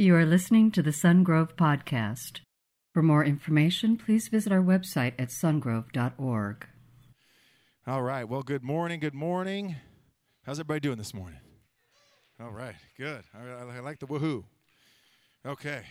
You are listening to the Sungrove Podcast. For more information, please visit our website at sungrove.org. All right. Well, good morning. Good morning. How's everybody doing this morning? All right. Good. I, I like the woohoo. Okay.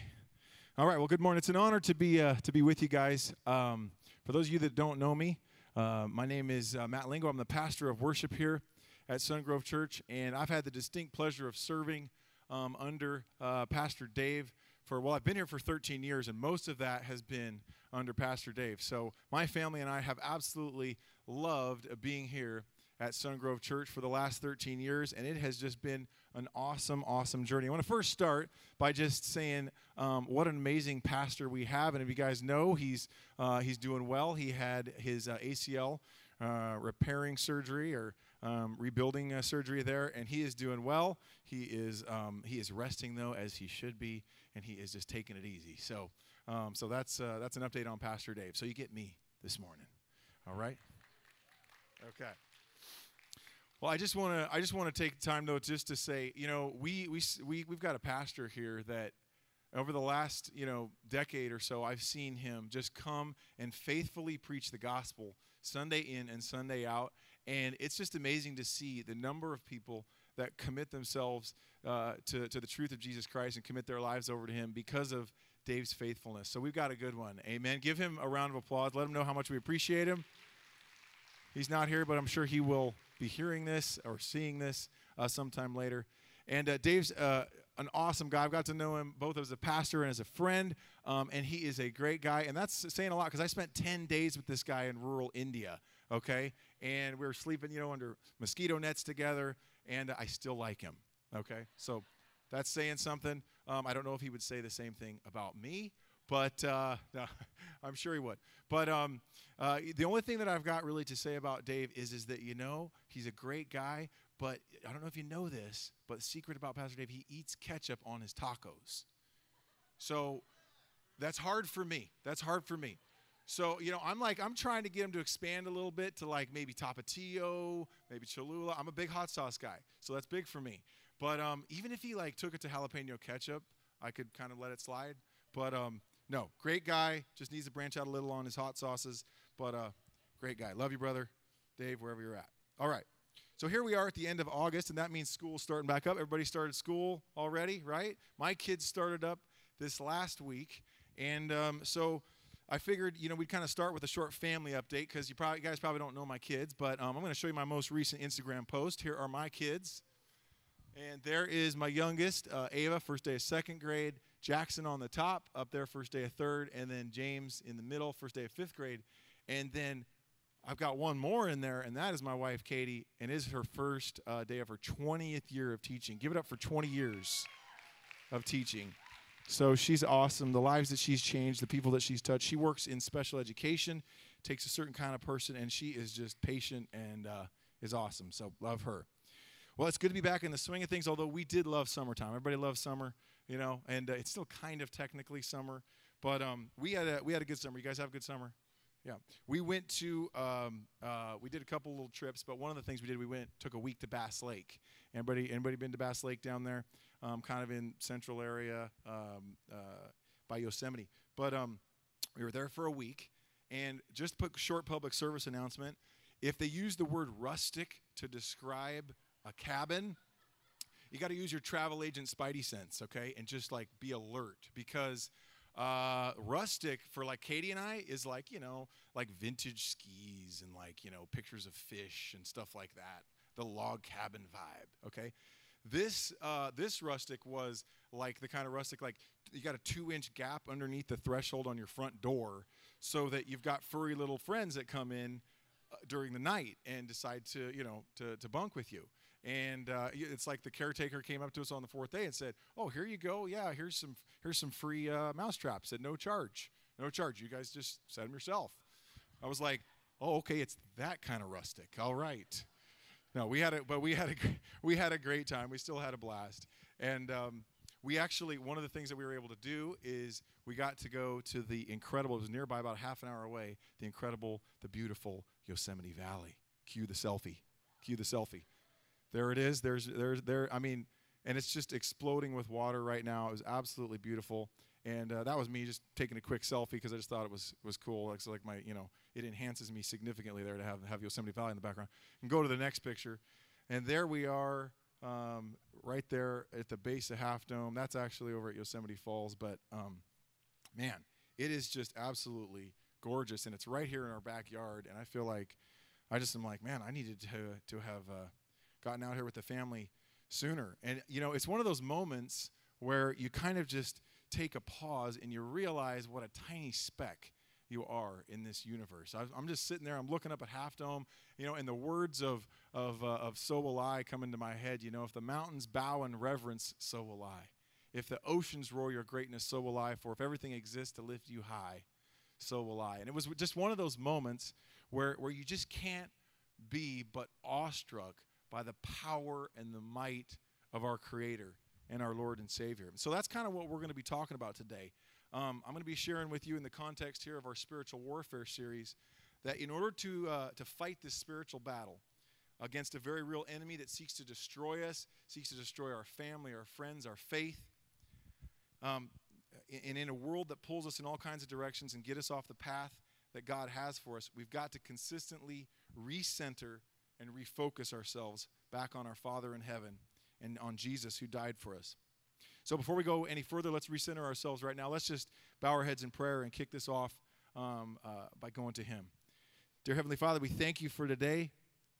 All right. Well, good morning. It's an honor to be uh, to be with you guys. Um, for those of you that don't know me, uh, my name is uh, Matt Lingo. I'm the pastor of worship here at Sungrove Church, and I've had the distinct pleasure of serving um, under uh, Pastor Dave for, well, I've been here for 13 years, and most of that has been under Pastor Dave. So my family and I have absolutely loved being here at Sungrove Church for the last 13 years, and it has just been an awesome, awesome journey. I want to first start by just saying um, what an amazing pastor we have, and if you guys know, he's uh, he's doing well. He had his uh, ACL uh, repairing surgery or um, rebuilding uh, surgery there, and he is doing well. He is um, he is resting though, as he should be, and he is just taking it easy. So um, so that's uh, that's an update on Pastor Dave. So you get me this morning, all right? Okay. Well, I just want to I just want to take time though just to say, you know, we we we we've got a pastor here that over the last, you know, decade or so, I've seen him just come and faithfully preach the gospel Sunday in and Sunday out and it's just amazing to see the number of people that commit themselves uh, to, to the truth of Jesus Christ and commit their lives over to Him because of Dave's faithfulness. So we've got a good one. Amen. Give him a round of applause. Let him know how much we appreciate him. He's not here, but I'm sure he will be hearing this or seeing this uh, sometime later. And uh, Dave's uh, an awesome guy. I've got to know him both as a pastor and as a friend, um, and he is a great guy. And that's saying a lot because I spent 10 days with this guy in rural India okay? And we were sleeping, you know, under mosquito nets together, and I still like him, okay? So that's saying something. Um, I don't know if he would say the same thing about me, but uh, no, I'm sure he would. But um, uh, the only thing that I've got really to say about Dave is, is that, you know, he's a great guy, but I don't know if you know this, but secret about Pastor Dave, he eats ketchup on his tacos. So that's hard for me. That's hard for me. So, you know, I'm like, I'm trying to get him to expand a little bit to like maybe Tapatio, maybe Cholula. I'm a big hot sauce guy, so that's big for me. But um, even if he like took it to jalapeno ketchup, I could kind of let it slide. But um, no, great guy. Just needs to branch out a little on his hot sauces. But uh, great guy. Love you, brother. Dave, wherever you're at. All right. So here we are at the end of August, and that means school starting back up. Everybody started school already, right? My kids started up this last week. And um, so I figured, you know, we'd kind of start with a short family update because you you guys probably don't know my kids, but um, I'm going to show you my most recent Instagram post. Here are my kids, and there is my youngest, uh, Ava, first day of second grade. Jackson on the top, up there, first day of third, and then James in the middle, first day of fifth grade, and then I've got one more in there, and that is my wife Katie, and is her first uh, day of her 20th year of teaching. Give it up for 20 years of teaching. So she's awesome. The lives that she's changed, the people that she's touched. She works in special education, takes a certain kind of person, and she is just patient and uh, is awesome. So love her. Well, it's good to be back in the swing of things, although we did love summertime. Everybody loves summer, you know, and uh, it's still kind of technically summer. But um, we, had a, we had a good summer. You guys have a good summer? Yeah, we went to um, uh, we did a couple little trips, but one of the things we did we went took a week to Bass Lake. Anybody anybody been to Bass Lake down there? Um, kind of in central area um, uh, by Yosemite. But um, we were there for a week, and just put short public service announcement. If they use the word rustic to describe a cabin, you got to use your travel agent spidey sense, okay, and just like be alert because uh, rustic for like Katie and I is like, you know, like vintage skis and like, you know, pictures of fish and stuff like that. The log cabin vibe, okay? This uh, this rustic was like the kind of rustic like you got a two inch gap underneath the threshold on your front door, so that you've got furry little friends that come in uh, during the night and decide to you know to, to bunk with you. And uh, it's like the caretaker came up to us on the fourth day and said, "Oh, here you go. Yeah, here's some here's some free uh, mouse traps at no charge. No charge. You guys just set them yourself." I was like, "Oh, okay. It's that kind of rustic. All right." No, we had a but we had a we had a great time. We still had a blast, and um, we actually one of the things that we were able to do is we got to go to the incredible. It was nearby, about half an hour away. The incredible, the beautiful Yosemite Valley. Cue the selfie. Cue the selfie. There it is. There's there's there. I mean, and it's just exploding with water right now. It was absolutely beautiful. And uh, that was me just taking a quick selfie because I just thought it was was cool. Like, like my, you know, it enhances me significantly there to have have Yosemite Valley in the background. And go to the next picture, and there we are, um, right there at the base of Half Dome. That's actually over at Yosemite Falls. But um, man, it is just absolutely gorgeous, and it's right here in our backyard. And I feel like I just am like, man, I needed to to have uh, gotten out here with the family sooner. And you know, it's one of those moments where you kind of just take a pause and you realize what a tiny speck you are in this universe. I'm just sitting there, I'm looking up at Half Dome, you know, and the words of, of, uh, of so will I come into my head, you know, if the mountains bow in reverence, so will I. If the oceans roar your greatness, so will I. For if everything exists to lift you high, so will I. And it was just one of those moments where, where you just can't be but awestruck by the power and the might of our Creator and our Lord and Savior. So that's kind of what we're going to be talking about today. Um, I'm going to be sharing with you in the context here of our spiritual warfare series that in order to, uh, to fight this spiritual battle against a very real enemy that seeks to destroy us, seeks to destroy our family, our friends, our faith, um, and in a world that pulls us in all kinds of directions and get us off the path that God has for us, we've got to consistently recenter and refocus ourselves back on our Father in heaven and on Jesus who died for us. So before we go any further, let's recenter ourselves right now. Let's just bow our heads in prayer and kick this off um, uh, by going to Him. Dear Heavenly Father, we thank you for today.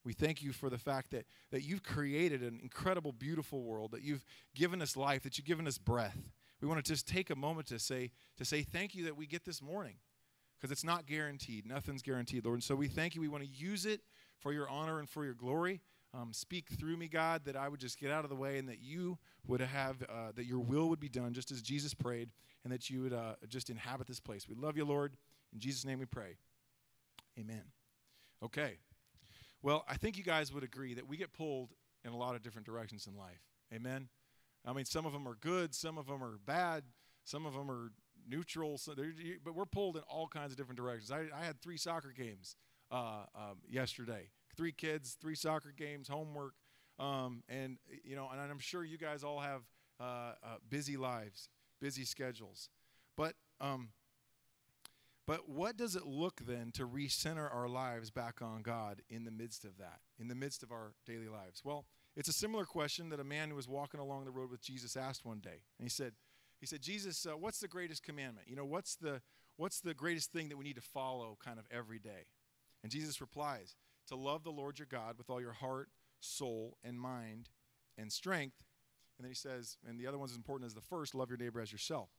We thank you for the fact that, that you've created an incredible, beautiful world, that you've given us life, that you've given us breath. We want to just take a moment to say, to say thank you that we get this morning because it's not guaranteed. Nothing's guaranteed, Lord. And so we thank you. We want to use it for your honor and for your glory. Um, speak through me, God, that I would just get out of the way and that you would have, uh, that your will would be done just as Jesus prayed and that you would uh, just inhabit this place. We love you, Lord. In Jesus' name we pray. Amen. Okay. Well, I think you guys would agree that we get pulled in a lot of different directions in life. Amen. I mean, some of them are good, some of them are bad, some of them are neutral, so but we're pulled in all kinds of different directions. I, I had three soccer games uh, um, yesterday three kids, three soccer games, homework, um, and you know, and I'm sure you guys all have uh, uh, busy lives, busy schedules, but. Um, but what does it look then to recenter our lives back on God in the midst of that, in the midst of our daily lives? Well, it's a similar question that a man who was walking along the road with Jesus asked one day. And he said, he said, Jesus, uh, what's the greatest commandment? You know, what's the, what's the greatest thing that we need to follow kind of every day? And Jesus replies, to love the Lord your God with all your heart, soul, and mind and strength. And then he says, and the other one's as important as the first, love your neighbor as yourself.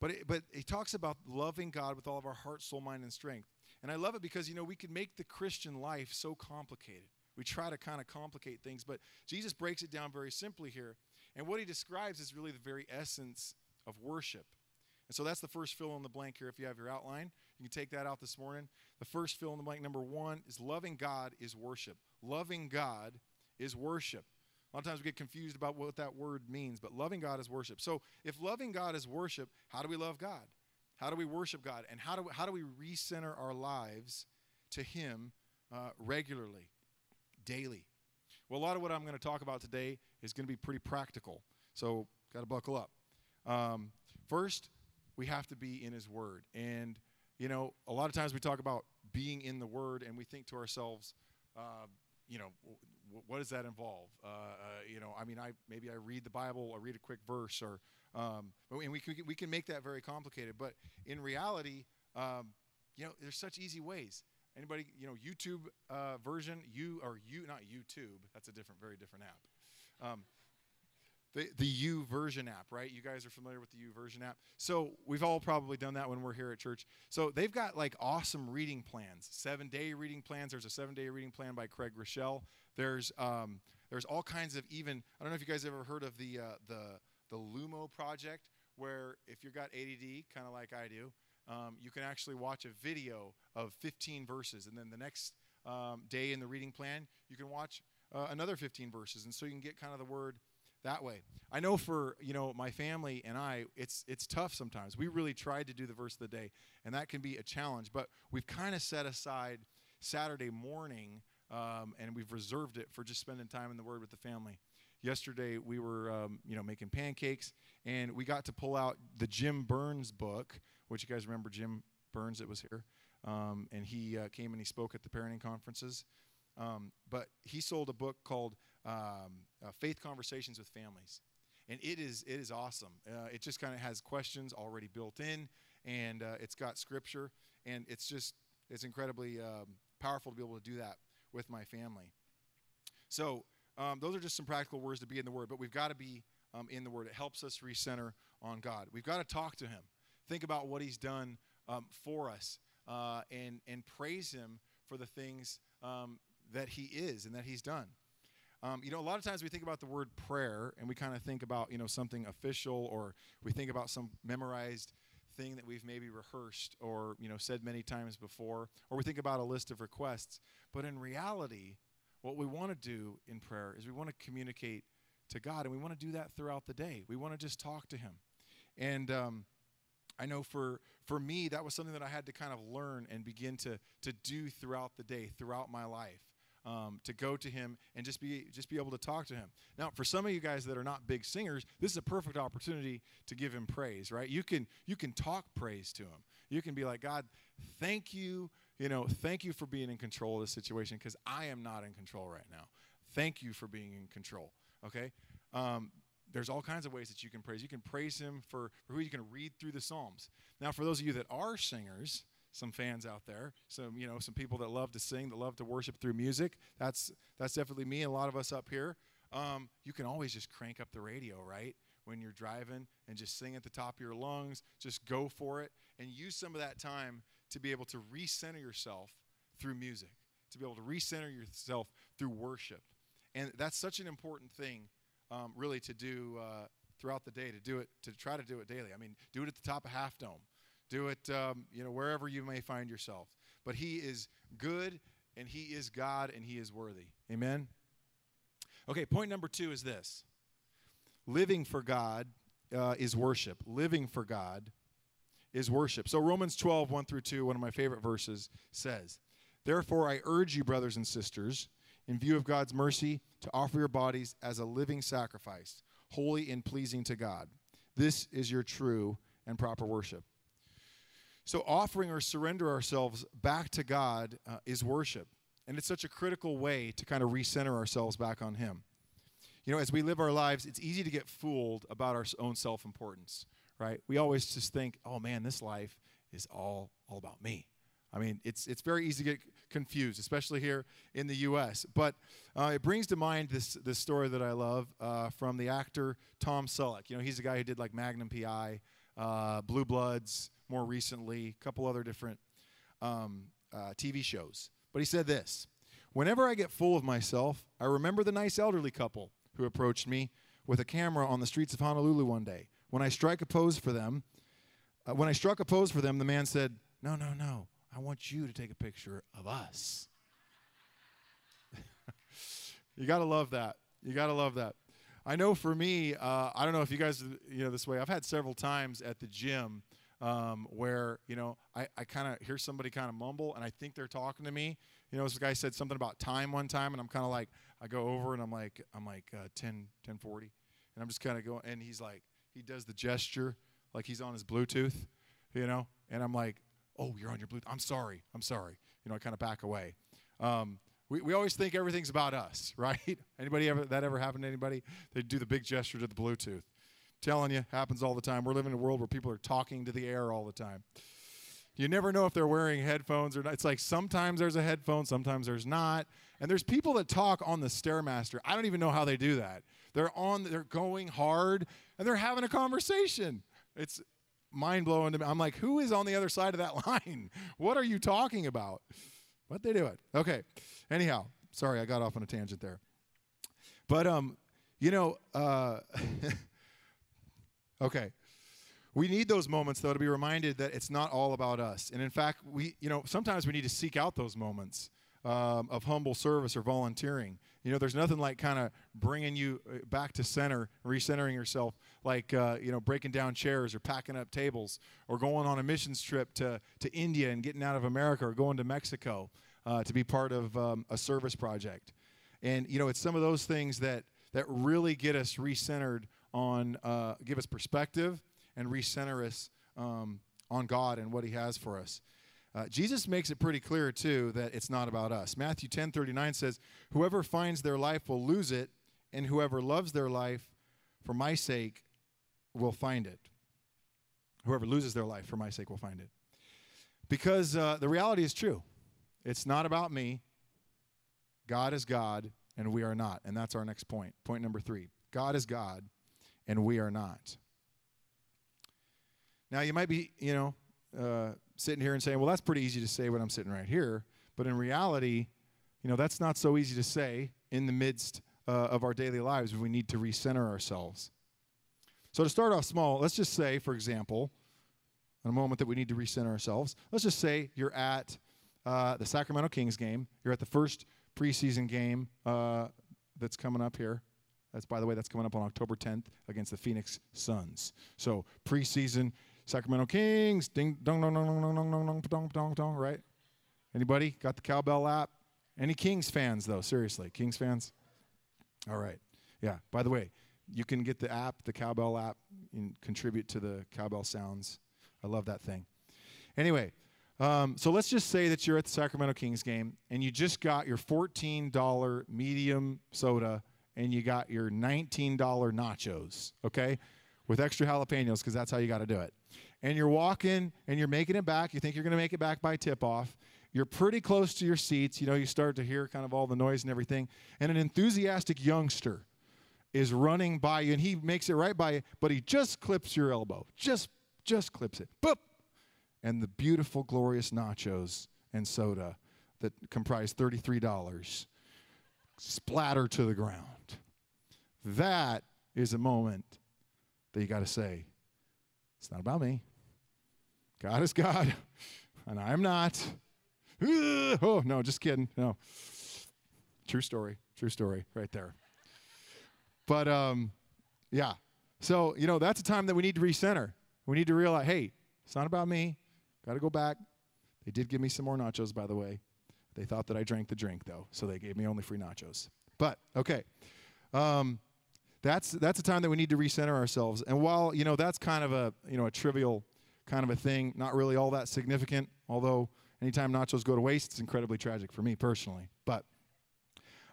But, it, but he talks about loving God with all of our heart, soul, mind, and strength. And I love it because, you know, we can make the Christian life so complicated. We try to kind of complicate things, but Jesus breaks it down very simply here. And what he describes is really the very essence of worship. And so that's the first fill in the blank here if you have your outline. You can take that out this morning. The first fill in the blank, number one, is loving God is worship. Loving God is worship. A lot of times we get confused about what that word means, but loving God is worship. So if loving God is worship, how do we love God? How do we worship God? And how do we, how do we recenter our lives to Him uh, regularly, daily? Well, a lot of what I'm going to talk about today is going to be pretty practical. So, got to buckle up. Um, first, we have to be in His Word. And, you know, a lot of times we talk about being in the Word and we think to ourselves, uh, you know, w- what does that involve? Uh, uh, you know, I mean, I maybe I read the Bible, I read a quick verse, or um, and we can we can make that very complicated. But in reality, um, you know, there's such easy ways. Anybody, you know, YouTube uh, version, you or you, not YouTube. That's a different, very different app. Um, the, the YouVersion app, right? You guys are familiar with the YouVersion app. So we've all probably done that when we're here at church. So they've got like awesome reading plans, seven day reading plans. There's a seven day reading plan by Craig Groeschel. There's um, there's all kinds of even I don't know if you guys ever heard of the uh, the the Lumo project, where if you've got ADD, kind of like I do, um, you can actually watch a video of 15 verses, and then the next um, day in the reading plan, you can watch uh, another 15 verses, and so you can get kind of the word that way. I know for you know my family and I, it's it's tough sometimes. We really tried to do the verse of the day, and that can be a challenge. But we've kind of set aside Saturday morning, um, and we've reserved it for just spending time in the Word with the family. yesterday we were, um, you know, making pancakes, and we got to pull out the Jim Burns book, which you guys remember Jim Burns that was here, um, and he uh, came and he spoke at the parenting conferences. Um, but he sold a book called um, uh, Faith Conversations with Families, and it is it is awesome. Uh, it just kind of has questions already built in, and uh, it's got scripture, and it's just it's incredibly um, powerful to be able to do that with my family. So um, those are just some practical words to be in the Word, but we've got to be um, in the Word. It helps us recenter on God. We've got to talk to Him, think about what He's done um, for us, uh, and and praise Him for the things um, that He is and that He's done. Um, you know, a lot of times we think about the word prayer and we kind of think about, you know, something official or we think about some memorized thing that we've maybe rehearsed or, you know, said many times before, or we think about a list of requests. But in reality, what we want to do in prayer is we want to communicate to God and we want to do that throughout the day. We want to just talk to Him. And, um, I know for for me that was something that I had to kind of learn and begin to to do throughout the day, throughout my life um, to go to him and just be just be able to talk to him. Now, for some of you guys that are not big singers, this is a perfect opportunity to give him praise. Right? You can you can talk praise to him. You can be like, God, thank you. You know, thank you for being in control of this situation because I am not in control right now. Thank you for being in control. Okay. Um, there's all kinds of ways that you can praise. You can praise him for, for who you can read through the Psalms. Now, for those of you that are singers, some fans out there, some you know some people that love to sing, that love to worship through music. That's that's definitely me. And a lot of us up here. Um, you can always just crank up the radio, right? When you're driving and just sing at the top of your lungs, just go for it and use some of that time to be able to recenter yourself through music, to be able to recenter yourself through worship. And that's such an important thing, um, really, to do uh, throughout the day, to do it, to try to do it daily. I mean, do it at the top of Half Dome. Do it, um, you know, wherever you may find yourself. But He is good, and He is God, and He is worthy. Amen. Okay, point number two is this: living for God uh, is worship. Living for God is worship. So Romans 12, 1 through 2, one of my favorite verses, says, Therefore I urge you, brothers and sisters, in view of God's mercy, to offer your bodies as a living sacrifice, holy and pleasing to God. This is your true and proper worship. So, offering or surrender ourselves back to God uh, is worship. And it's such a critical way to kind of recenter ourselves back on Him. You know, as we live our lives, it's easy to get fooled about our own self importance, right? We always just think, oh man, this life is all, all about me. I mean, it's, it's very easy to get confused, especially here in the U.S. But uh, it brings to mind this, this story that I love uh, from the actor Tom Selleck. You know, he's the guy who did like Magnum P.I., uh, Blue Bloods, more recently, a couple other different um, uh, TV shows. But he said this Whenever I get full of myself, I remember the nice elderly couple who approached me with a camera on the streets of Honolulu one day. When I strike a pose for them, uh, when I struck a pose for them, the man said, No, no, no. I want you to take a picture of us. you got to love that. You got to love that. I know for me, uh, I don't know if you guys, you know, this way. I've had several times at the gym um, where you know I, I kind of hear somebody kind of mumble and I think they're talking to me. You know, this guy said something about time one time, and I'm kind of like I go over and I'm like I'm like uh, 10 1040, and I'm just kind of going, and he's like he does the gesture like he's on his Bluetooth, you know, and I'm like, oh, you're on your Bluetooth. I'm sorry, I'm sorry. You know, I kind of back away. Um, we, we always think everything's about us, right? Anybody ever that ever happened to anybody? They do the big gesture to the Bluetooth telling you, happens all the time. We're living in a world where people are talking to the air all the time. You never know if they're wearing headphones or not. It's like sometimes there's a headphone, sometimes there's not. And there's people that talk on the Stairmaster. I don't even know how they do that. They're on, they're going hard, and they're having a conversation. It's mind blowing to me. I'm like, who is on the other side of that line? What are you talking about? But they do it. Okay. Anyhow, sorry, I got off on a tangent there. But um, you know, uh, Okay. We need those moments though to be reminded that it's not all about us. And in fact, we you know, sometimes we need to seek out those moments. Um, of humble service or volunteering. You know, there's nothing like kind of bringing you uh, back to center, recentering yourself, like uh, you know, breaking down chairs or packing up tables, or going on a missions trip to to India and getting out of America, or going to Mexico uh, to be part of um, a service project. And you know, it's some of those things that that really get us recentered on, uh, give us perspective and recenter us um, on God and what He has for us. Uh, Jesus makes it pretty clear too that it's not about us. Matthew 10:39 says, "Whoever finds their life will lose it, and whoever loves their life for my sake will find it." Whoever loses their life for my sake will find it. Because uh, the reality is true. It's not about me. God is God, and we are not. And that's our next point. Point number three God is God, and we are not. Now, you might be, you know, uh, sitting here and saying, well, that's pretty easy to say when I'm sitting right here. But in reality, you know, that's not so easy to say in the midst uh, of our daily lives we need to recenter ourselves. So, to start off small, let's just say, for example, in a moment that we need to recenter ourselves, let's just say you're at uh, the Sacramento Kings game. You're at the first preseason game uh, that's coming up here. That's, by the way, that's coming up on October 10th against the Phoenix Suns. So, preseason Sacramento Kings, ding, dong, dong, dong, dong, dong, dong, dong, dong, dong, dong, right? Anybody got the cowbell app? Any Kings fans, though? Seriously, Kings fans? All right. Yeah. By the way, you can get the app, the cowbell app, and contribute to the cowbell sounds. I love that thing. Anyway, um, so let's just say that you're at the Sacramento Kings game and you just got your $14 medium soda and you got your $19 nachos, okay? With extra jalapenos because that's how you got to do it. And you're walking and you're making it back. You think you're going to make it back by tip off. You're pretty close to your seats. You know, you start to hear kind of all the noise and everything. And an enthusiastic youngster is running by you and he makes it right by you, but he just clips your elbow. Just just clips it. Boop! And the beautiful, glorious nachos and soda that comprise $33 splatter to the ground. That is a moment that you got to say, it's not about me. God is God, and I am not. Oh, no, just kidding. No. True story. True story right there. But um, yeah. So, you know, that's a time that we need to recenter. We need to realize, hey, it's not about me. Got to go back. They did give me some more nachos, by the way. They thought that I drank the drink, though, so they gave me only free nachos. But okay, um, that's that's a time that we need to recenter ourselves. And while you know that's kind of a you know a trivial kind of a thing, not really all that significant. Although anytime nachos go to waste, it's incredibly tragic for me personally. But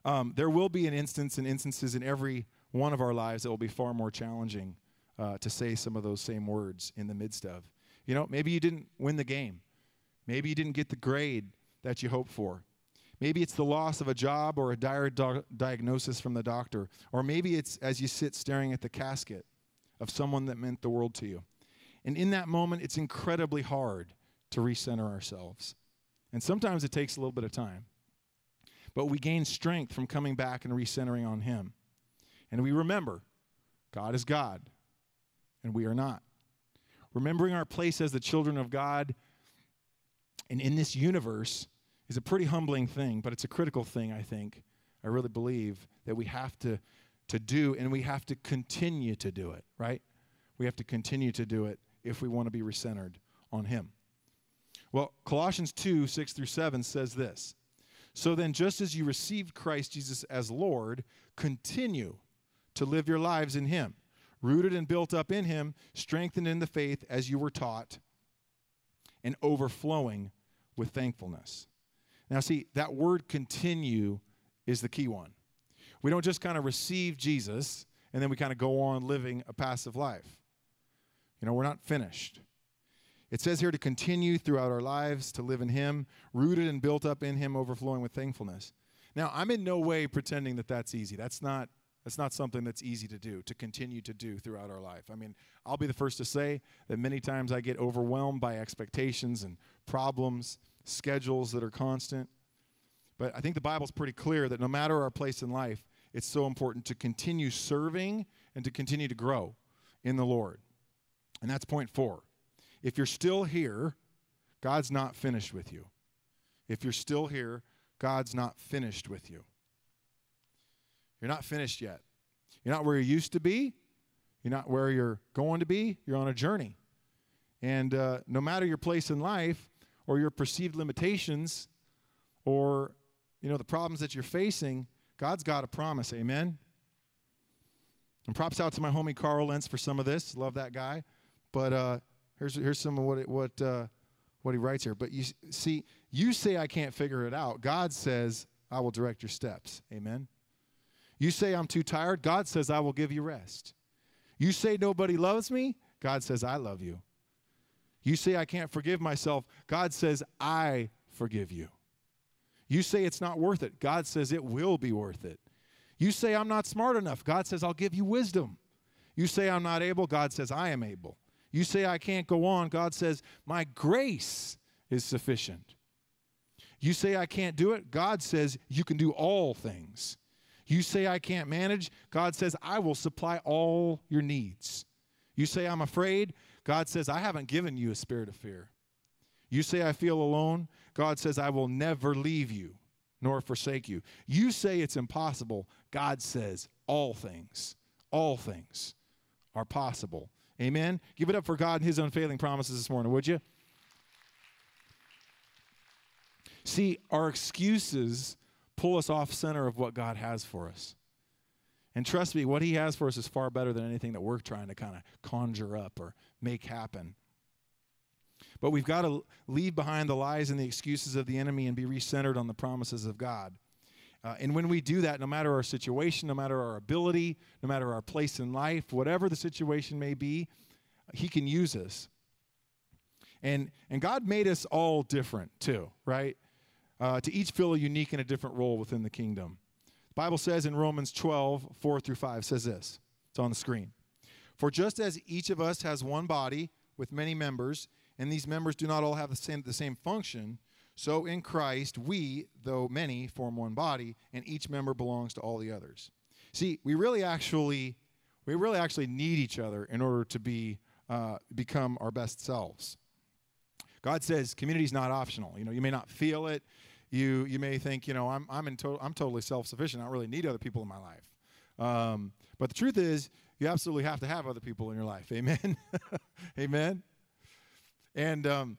um, there will be an instance and instances in every one of our lives that will be far more challenging uh, to say some of those same words in the midst of. You know, maybe you didn't win the game. Maybe you didn't get the grade that you hoped for. Maybe it's the loss of a job or a dire do- diagnosis from the doctor. Or maybe it's as you sit staring at the casket of someone that meant the world to you. And in that moment, it's incredibly hard to recenter ourselves. And sometimes it takes a little bit of time. But we gain strength from coming back and recentering on Him. And we remember God is God and we are not. Remembering our place as the children of God and in this universe is a pretty humbling thing, but it's a critical thing, I think. I really believe that we have to, to do, and we have to continue to do it, right? We have to continue to do it if we want to be recentered on Him. Well, Colossians 2 6 through 7 says this So then, just as you received Christ Jesus as Lord, continue to live your lives in Him rooted and built up in him, strengthened in the faith as you were taught, and overflowing with thankfulness. Now, see, that word continue is the key one. We don't just kind of receive Jesus and then we kind of go on living a passive life. You know, we're not finished. It says here to continue throughout our lives, to live in Him, rooted and built up in Him, overflowing with thankfulness. Now, I'm in no way pretending that that's easy. That's not it's not something that's easy to do, to continue to do throughout our life. I mean, I'll be the first to say that many times I get overwhelmed by expectations and problems, schedules that are constant. But I think the Bible's pretty clear that no matter our place in life, it's so important to continue serving and to continue to grow in the Lord. And that's point four. If you're still here, God's not finished with you. If you're still here, God's not finished with you. You're not finished yet. You're not where you used to be. You're not where you're going to be. You're on a journey. And uh, no matter your place in life or your perceived limitations or you know the problems that you're facing, God's got a promise. Amen. And props out to my homie Carl Lentz for some of this. Love that guy. But uh, here's here's some of what it, what uh, what he writes here. But you see, you say I can't figure it out. God says I will direct your steps. Amen. You say I'm too tired. God says I will give you rest. You say nobody loves me. God says I love you. You say I can't forgive myself. God says I forgive you. You say it's not worth it. God says it will be worth it. You say I'm not smart enough. God says I'll give you wisdom. You say I'm not able. God says I am able. You say I can't go on. God says my grace is sufficient. You say I can't do it. God says you can do all things. You say I can't manage. God says I will supply all your needs. You say I'm afraid. God says I haven't given you a spirit of fear. You say I feel alone. God says I will never leave you nor forsake you. You say it's impossible. God says all things, all things are possible. Amen. Give it up for God and his unfailing promises this morning, would you? See, our excuses pull us off center of what God has for us. And trust me, what he has for us is far better than anything that we're trying to kind of conjure up or make happen. But we've got to leave behind the lies and the excuses of the enemy and be recentered on the promises of God. Uh, and when we do that, no matter our situation, no matter our ability, no matter our place in life, whatever the situation may be, He can use us. And, and God made us all different too, right? Uh, to each fill a unique and a different role within the kingdom. Bible says in Romans 12, 4 through 5, says this. It's on the screen. For just as each of us has one body with many members, and these members do not all have the same, the same function, so in Christ, we, though many, form one body, and each member belongs to all the others. See, we really actually, we really actually need each other in order to be, uh, become our best selves. God says community is not optional. You know, you may not feel it. You, you may think, you know, I'm, I'm, in to- I'm totally self sufficient. I don't really need other people in my life. Um, but the truth is, you absolutely have to have other people in your life. Amen. Amen. And um,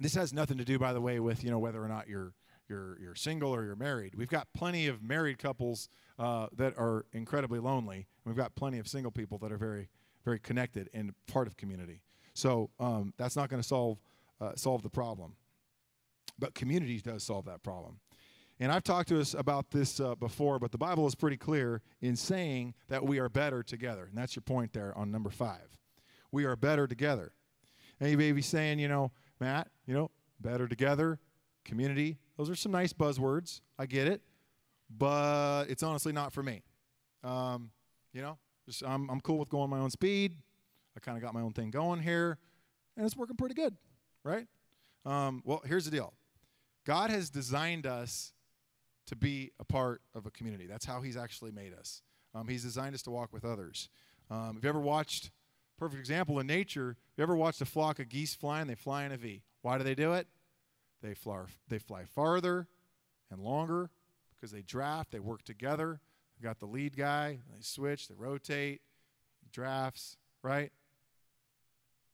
this has nothing to do, by the way, with you know whether or not you're you're you're single or you're married. We've got plenty of married couples uh, that are incredibly lonely. We've got plenty of single people that are very very connected and part of community. So um, that's not going to solve uh, solve the problem, but community does solve that problem. And I've talked to us about this uh, before, but the Bible is pretty clear in saying that we are better together. And that's your point there on number five. We are better together. And you may be saying, you know, Matt, you know, better together, community. Those are some nice buzzwords. I get it. But it's honestly not for me. Um, you know, just, I'm, I'm cool with going my own speed. I kind of got my own thing going here, and it's working pretty good, right? Um, well, here's the deal God has designed us to be a part of a community. That's how He's actually made us. Um, he's designed us to walk with others. Um, have you ever watched, perfect example in nature, have you ever watched a flock of geese flying? They fly in a V. Why do they do it? They fly, they fly farther and longer because they draft, they work together. They got the lead guy, they switch, they rotate, drafts, right?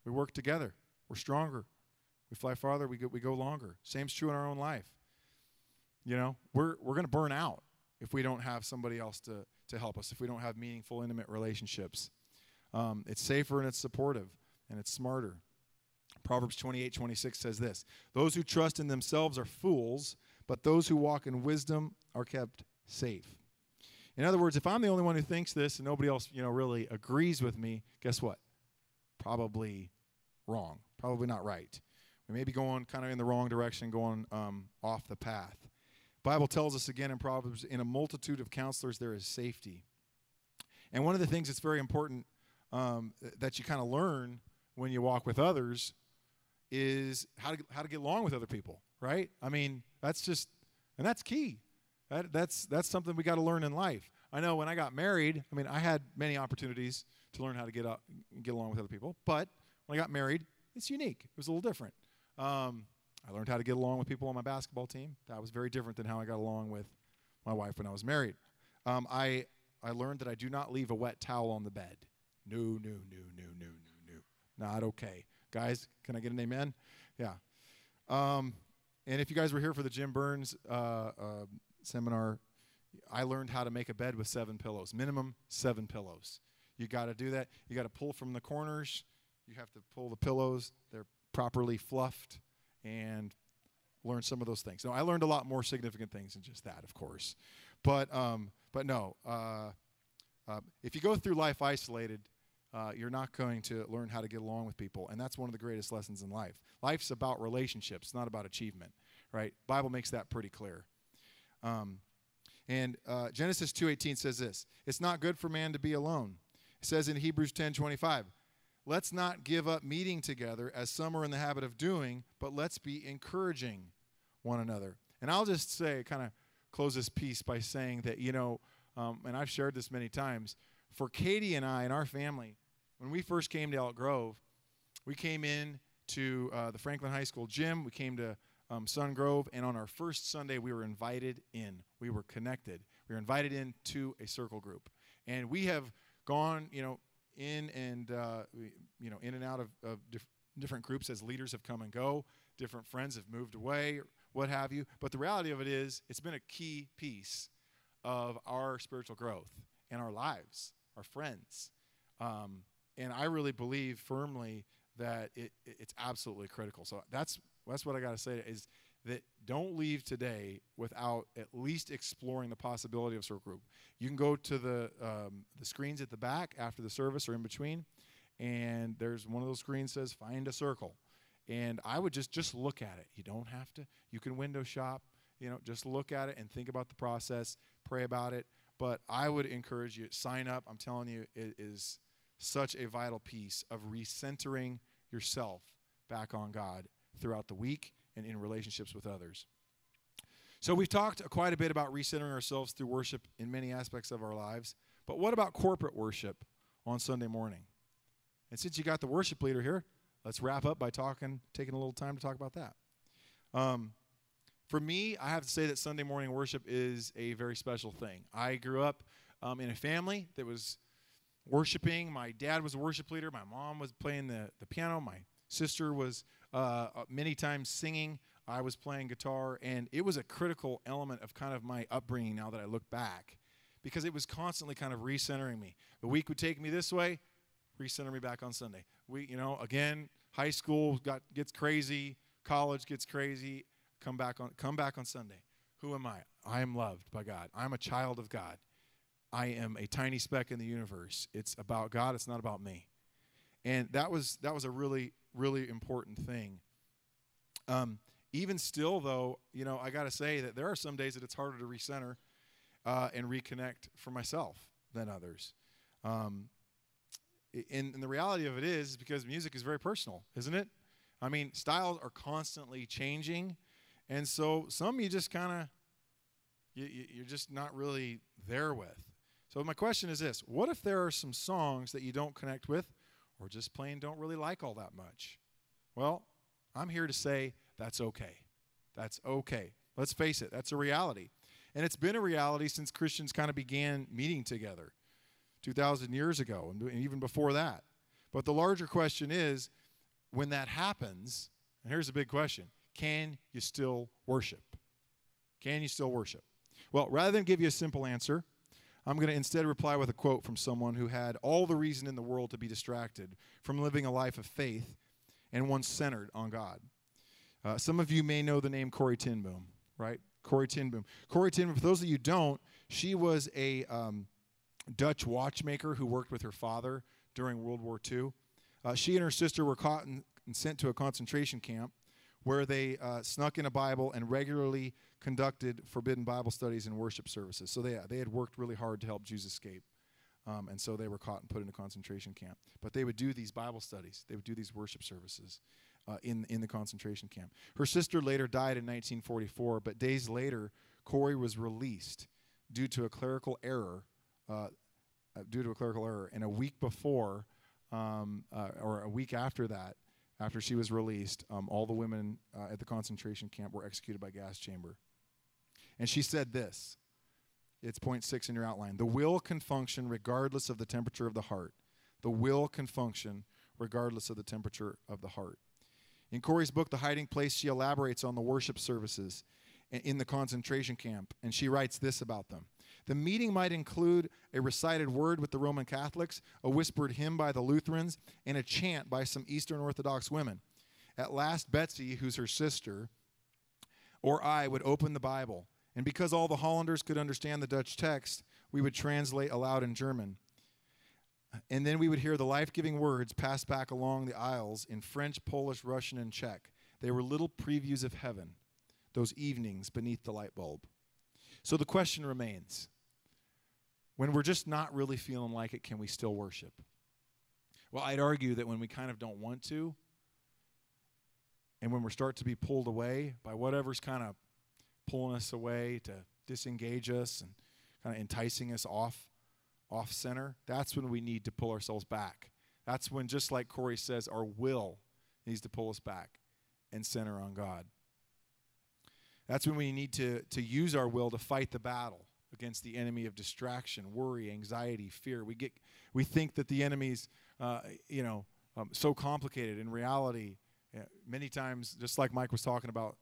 We work together. We're stronger. We fly farther, we go, we go longer. Same's true in our own life. You know, we're, we're going to burn out if we don't have somebody else to, to help us, if we don't have meaningful, intimate relationships. Um, it's safer and it's supportive and it's smarter. Proverbs 28 26 says this Those who trust in themselves are fools, but those who walk in wisdom are kept safe. In other words, if I'm the only one who thinks this and nobody else, you know, really agrees with me, guess what? Probably wrong. Probably not right. We may be going kind of in the wrong direction, going um, off the path. Bible tells us again in Proverbs, in a multitude of counselors there is safety. And one of the things that's very important um, that you kind of learn when you walk with others is how to how to get along with other people, right? I mean, that's just and that's key. That, that's that's something we got to learn in life. I know when I got married, I mean, I had many opportunities to learn how to get up, get along with other people, but when I got married, it's unique. It was a little different. Um, I learned how to get along with people on my basketball team. That was very different than how I got along with my wife when I was married. Um, I I learned that I do not leave a wet towel on the bed. No, no, no, no, no, no, no. Not okay. Guys, can I get an amen? Yeah. Um, and if you guys were here for the Jim Burns uh, uh, seminar, I learned how to make a bed with seven pillows, minimum seven pillows. You got to do that. You got to pull from the corners. You have to pull the pillows. They're properly fluffed and learn some of those things. Now, I learned a lot more significant things than just that, of course. But, um, but no, uh, uh, if you go through life isolated, uh, you're not going to learn how to get along with people, and that's one of the greatest lessons in life. Life's about relationships, not about achievement, right? Bible makes that pretty clear. Um, and uh, Genesis 2:18 says this: "It's not good for man to be alone." It says in Hebrews 10:25, "Let's not give up meeting together as some are in the habit of doing, but let's be encouraging one another." And I'll just say, kind of close this piece by saying that you know, um, and I've shared this many times. For Katie and I and our family, when we first came to Elk Grove, we came in to uh, the Franklin High School gym. We came to um, Sungrove, and on our first Sunday, we were invited in. We were connected. We were invited into a circle group, and we have gone, you know, in and uh, you know, in and out of, of diff- different groups as leaders have come and go. Different friends have moved away, what have you. But the reality of it is, it's been a key piece of our spiritual growth and our lives, our friends. Um, and I really believe firmly that it, it's absolutely critical. So that's that's what I got to say is that don't leave today without at least exploring the possibility of circle group. You can go to the um, the screens at the back after the service or in between, and there's one of those screens says find a circle, and I would just just look at it. You don't have to. You can window shop. You know, just look at it and think about the process, pray about it. But I would encourage you sign up. I'm telling you, it is such a vital piece of recentering yourself back on God throughout the week and in relationships with others. So, we've talked quite a bit about recentering ourselves through worship in many aspects of our lives. But what about corporate worship on Sunday morning? And since you got the worship leader here, let's wrap up by talking, taking a little time to talk about that. Um, for me, I have to say that Sunday morning worship is a very special thing. I grew up um, in a family that was worshiping. My dad was a worship leader. My mom was playing the, the piano. My sister was uh, uh, many times singing. I was playing guitar. And it was a critical element of kind of my upbringing now that I look back because it was constantly kind of recentering me. The week would take me this way, recenter me back on Sunday. We, you know, again, high school got gets crazy, college gets crazy. Come back on come back on Sunday. Who am I? I am loved by God. I'm a child of God. I am a tiny speck in the universe. It's about God, it's not about me. And that was that was a really really important thing. Um, even still, though, you know, I got to say that there are some days that it's harder to recenter uh, and reconnect for myself than others. Um, and, and the reality of it is because music is very personal, isn't it? I mean, styles are constantly changing, and so some you just kind of you, you're just not really there with. So my question is this: What if there are some songs that you don't connect with, or just plain don't really like all that much? Well, I'm here to say that's okay. That's okay. Let's face it, that's a reality. And it's been a reality since Christians kind of began meeting together 2,000 years ago, and even before that. But the larger question is when that happens, and here's a big question can you still worship? Can you still worship? Well, rather than give you a simple answer, I'm going to instead reply with a quote from someone who had all the reason in the world to be distracted from living a life of faith and one centered on God. Uh, some of you may know the name Corrie ten Boom, right? Corrie ten Boom. Corrie ten Boom, for those of you who don't, she was a um, Dutch watchmaker who worked with her father during World War II. Uh, she and her sister were caught and, and sent to a concentration camp where they uh, snuck in a Bible and regularly conducted forbidden Bible studies and worship services. So they, they had worked really hard to help Jews escape. Um, and so they were caught and put in a concentration camp. But they would do these Bible studies, they would do these worship services uh, in, in the concentration camp. Her sister later died in 1944, but days later, Corrie was released due to a clerical error. Uh, uh due to a clerical error, and a week before, um, uh, or a week after that, after she was released, um, all the women uh, at the concentration camp were executed by gas chamber. And she said this it's point six in your outline. The will can function regardless of the temperature of the heart. The will can function regardless of the temperature of the heart. In Corrie's book, The Hiding Place, she elaborates on the worship services in the concentration camp, and she writes this about them. The meeting might include a recited word with the Roman Catholics, a whispered hymn by the Lutherans, and a chant by some Eastern Orthodox women. At last, Betsy, who's her sister, or I would open the Bible, and because all the Hollanders could understand the Dutch text, we would translate aloud in German. And then we would hear the life giving words passed back along the aisles in French, Polish, Russian, and Czech. They were little previews of heaven, those evenings beneath the light bulb. So the question remains when we're just not really feeling like it, can we still worship? Well, I'd argue that when we kind of don't want to, and when we start to be pulled away by whatever's kind of pulling us away to disengage us and kind of enticing us off off center, that's when we need to pull ourselves back. That's when, just like Corrie says, our will needs to pull us back and center on God. That's when we need to, to use our will to fight the battle against the enemy of distraction, worry, anxiety, fear. We get we think that the enemy's uh, you know um, so complicated. In reality, many times, just like Mike was talking about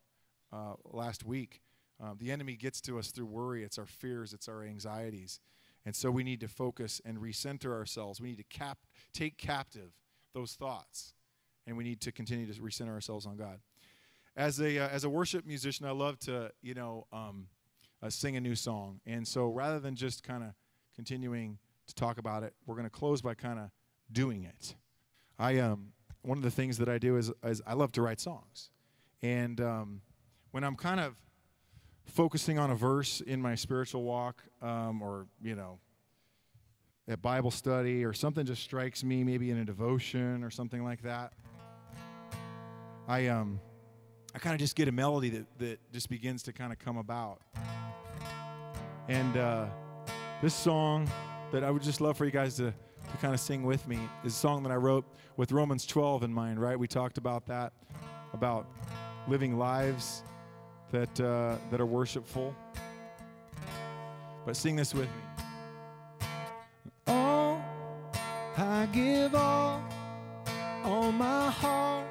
uh, last week, um, the enemy gets to us through worry. It's our fears. It's our anxieties, and so we need to focus and recenter ourselves. We need to cap take captive those thoughts, and we need to continue to recenter ourselves on God. As a uh, as a worship musician, I love to you know. Um, uh, sing a new song. And so rather than just kind of continuing to talk about it, we're going to close by kind of doing it. I um one of the things that I do is, is I love to write songs, and um, when I'm kind of focusing on a verse in my spiritual walk, um, or you know, at Bible study, or something just strikes me, maybe in a devotion or something like that, I um I kind of just get a melody that that just begins to kind of come about. And uh, this song that I would just love for you guys to, to kind of sing with me is a song that I wrote with Romans 12 in mind, right? We talked about that, about living lives that, uh, that are worshipful. But sing this with me. All I give all, all my heart.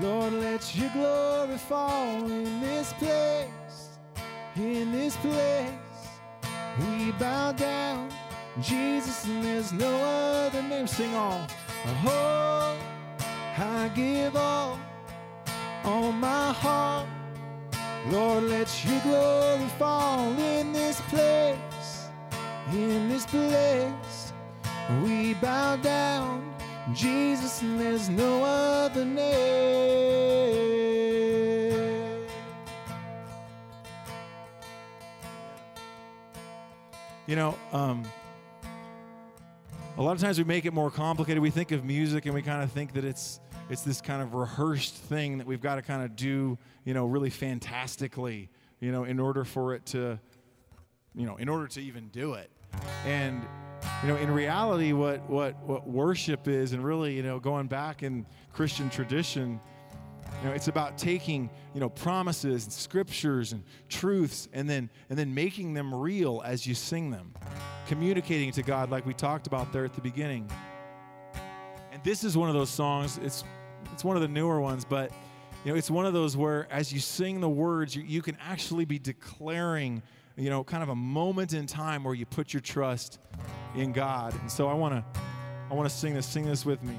Lord, let your glory fall in this place, in this place. We bow down, Jesus, and there's no other name. Sing. Oh, I give all, all my heart. Lord, let your glory fall in this place, in this place. We bow down, Jesus, and there's no other name. You know, um, a lot of times we make it more complicated. We think of music and we kind of think that it's it's this kind of rehearsed thing that we've got to kind of do, you know, really fantastically, you know, in order for it to, you know, in order to even do it. And you know, in reality, what what what worship is, and really, you know, going back in Christian tradition, you know, it's about taking, you know, promises and scriptures and truths and then and then making them real as you sing them. Communicating to God like we talked about there at the beginning. And this is one of those songs, it's it's one of the newer ones, but you know, it's one of those where as you sing the words, you, you can actually be declaring, you know, kind of a moment in time where you put your trust in God. And so I want to I want to sing this. Sing this with me.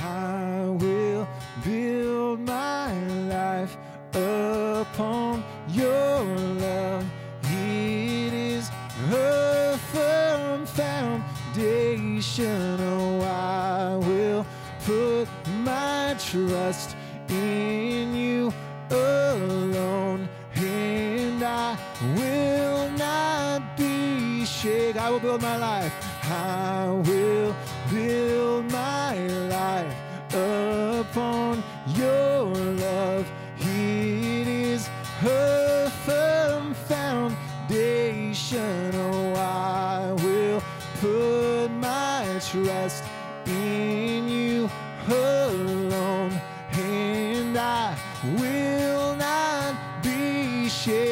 I will build my life upon your love. It is a firm foundation. Oh, I will put my trust in be shaken. I will build my life. I will build my life upon your love. It is a firm foundation. Oh, I will put my trust in you alone, and I will not be shaken.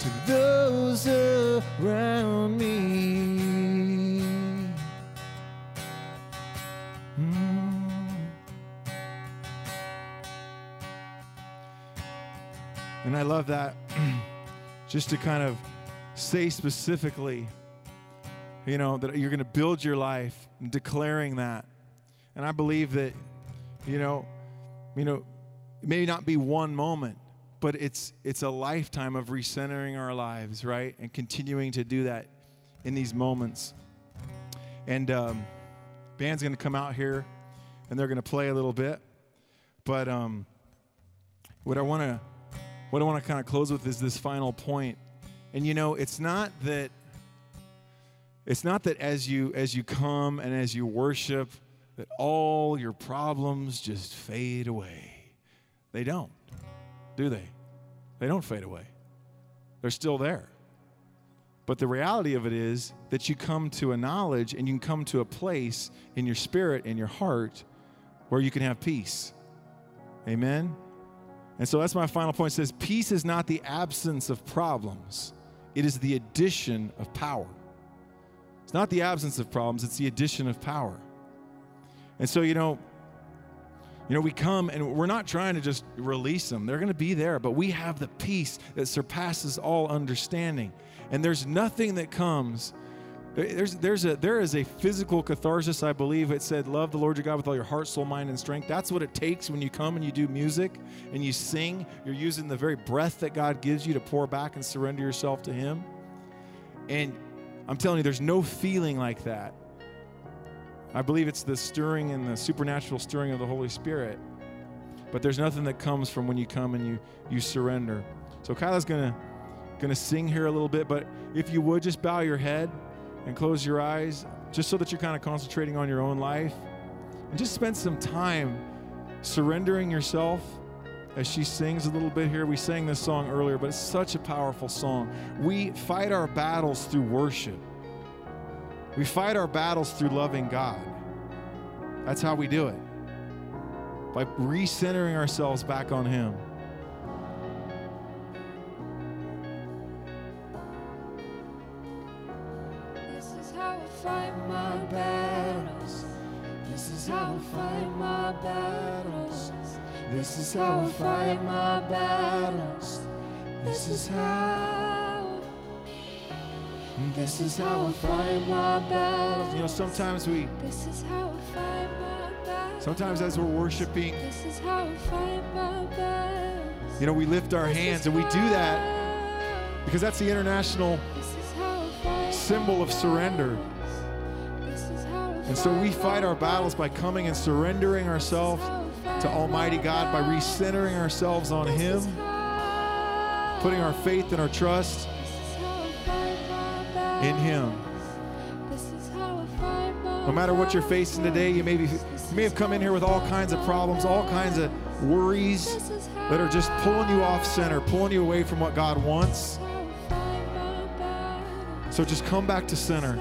to those around me. Mm. And I love that just to kind of say specifically, you know, that you're going to build your life declaring that. And I believe that, you know, you know, it may not be one moment, but it's it's a lifetime of recentering our lives, right? And continuing to do that in these moments. And um, band's going to come out here, and they're going to play a little bit. But um, what I want to what I want to kind of close with is this final point. And you know, it's not that it's not that as you as you come and as you worship that all your problems just fade away. They don't. Do they? They don't fade away. They're still there. But the reality of it is that you come to a knowledge and you can come to a place in your spirit, in your heart, where you can have peace. Amen? And so that's my final point. It says, Peace is not the absence of problems, it is the addition of power. It's not the absence of problems, it's the addition of power. And so, you know, you know, we come and we're not trying to just release them. They're going to be there, but we have the peace that surpasses all understanding. And there's nothing that comes there's, there's a, there is a physical catharsis, I believe. It said, Love the Lord your God with all your heart, soul, mind, and strength. That's what it takes when you come and you do music and you sing. You're using the very breath that God gives you to pour back and surrender yourself to Him. And I'm telling you, there's no feeling like that. I believe it's the stirring and the supernatural stirring of the Holy Spirit. But there's nothing that comes from when you come and you, you surrender. So Kyla's going to sing here a little bit, but if you would just bow your head and close your eyes just so that you're kind of concentrating on your own life and just spend some time surrendering yourself as she sings a little bit here. We sang this song earlier, but it's such a powerful song. We fight our battles through worship, we fight our battles through loving God. That's how we do it by recentering ourselves back on Him. This is how I fight my battles. This is how I fight my battles. This is how I fight my battles. This is how. This is how I fight my battles. You know, sometimes we, This is how I fight my battles. sometimes as we're worshiping, This is how I fight my battles. you know, we lift our This hands and we do that because that's the international This is how I fight symbol of surrender. battles. This is how I And so we fight our battles by coming and surrendering ourselves to Almighty God, by recentering ourselves on Him, putting our faith and our trust in Him. No matter what you're facing today, you may, be, you may have come in here with all kinds of problems, all kinds of worries that are just pulling you off center, pulling you away from what God wants. So just come back to center.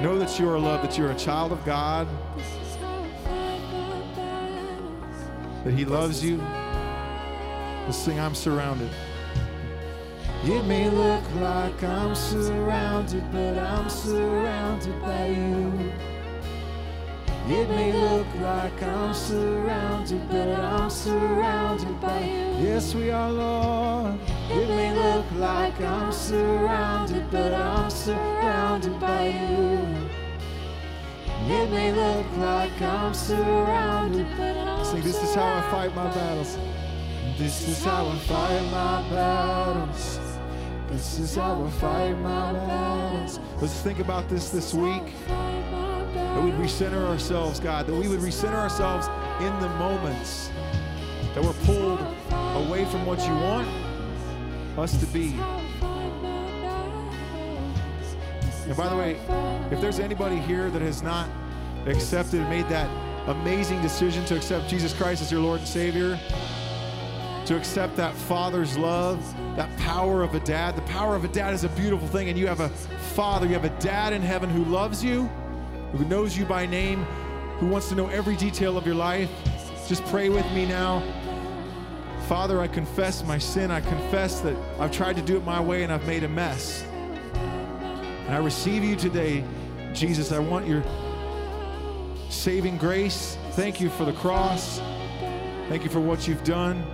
Know that you are loved, that you're a child of God, that He loves you. Let's sing, I'm surrounded. It may look like I'm surrounded, but I'm surrounded by you. It may look like I'm surrounded, but I'm surrounded by you. Yes, we are, Lord. It may look like I'm surrounded, but I'm surrounded by you. It may look like I'm surrounded, but I'm Sing, this is how I fight my battles. this is how I fight my battles. This is how I fight my battles. Let's think about this this week. That we'd recenter ourselves, God. That we would recenter ourselves in the moments that we're pulled away from what you want us to be. And by the way, if there's anybody here that has not accepted and made that amazing decision to accept Jesus Christ as your Lord and Savior, to accept that father's love, that power of a dad. The power of a dad is a beautiful thing, and you have a father, you have a dad in heaven who loves you, who knows you by name, who wants to know every detail of your life. Just pray with me now. Father, I confess my sin. I confess that I've tried to do it my way and I've made a mess. And I receive you today, Jesus. I want your saving grace. Thank you for the cross. Thank you for what you've done.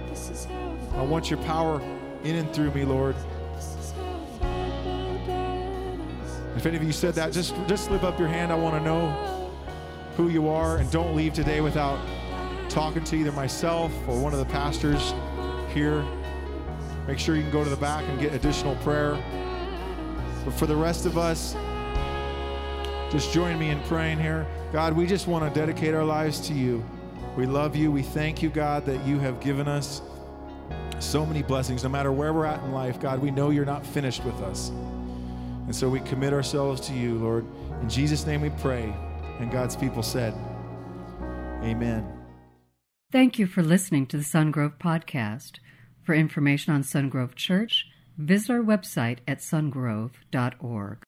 I want your power in and through me, Lord. If any of you said that, just just slip up your hand. I want to know who you are, and don't leave today without talking to either myself or one of the pastors here. Make sure you can go to the back and get additional prayer. But for the rest of us, just join me in praying here. God, we just want to dedicate our lives to you. We love you. We thank you, God, that you have given us so many blessings. No matter where we're at in life, God, we know you're not finished with us. And so we commit ourselves to you, Lord. In Jesus' name we pray. And God's people said, Amen. Thank you for listening to the Sungrove Podcast. For information on Sungrove Church, visit our website at sungrove.org.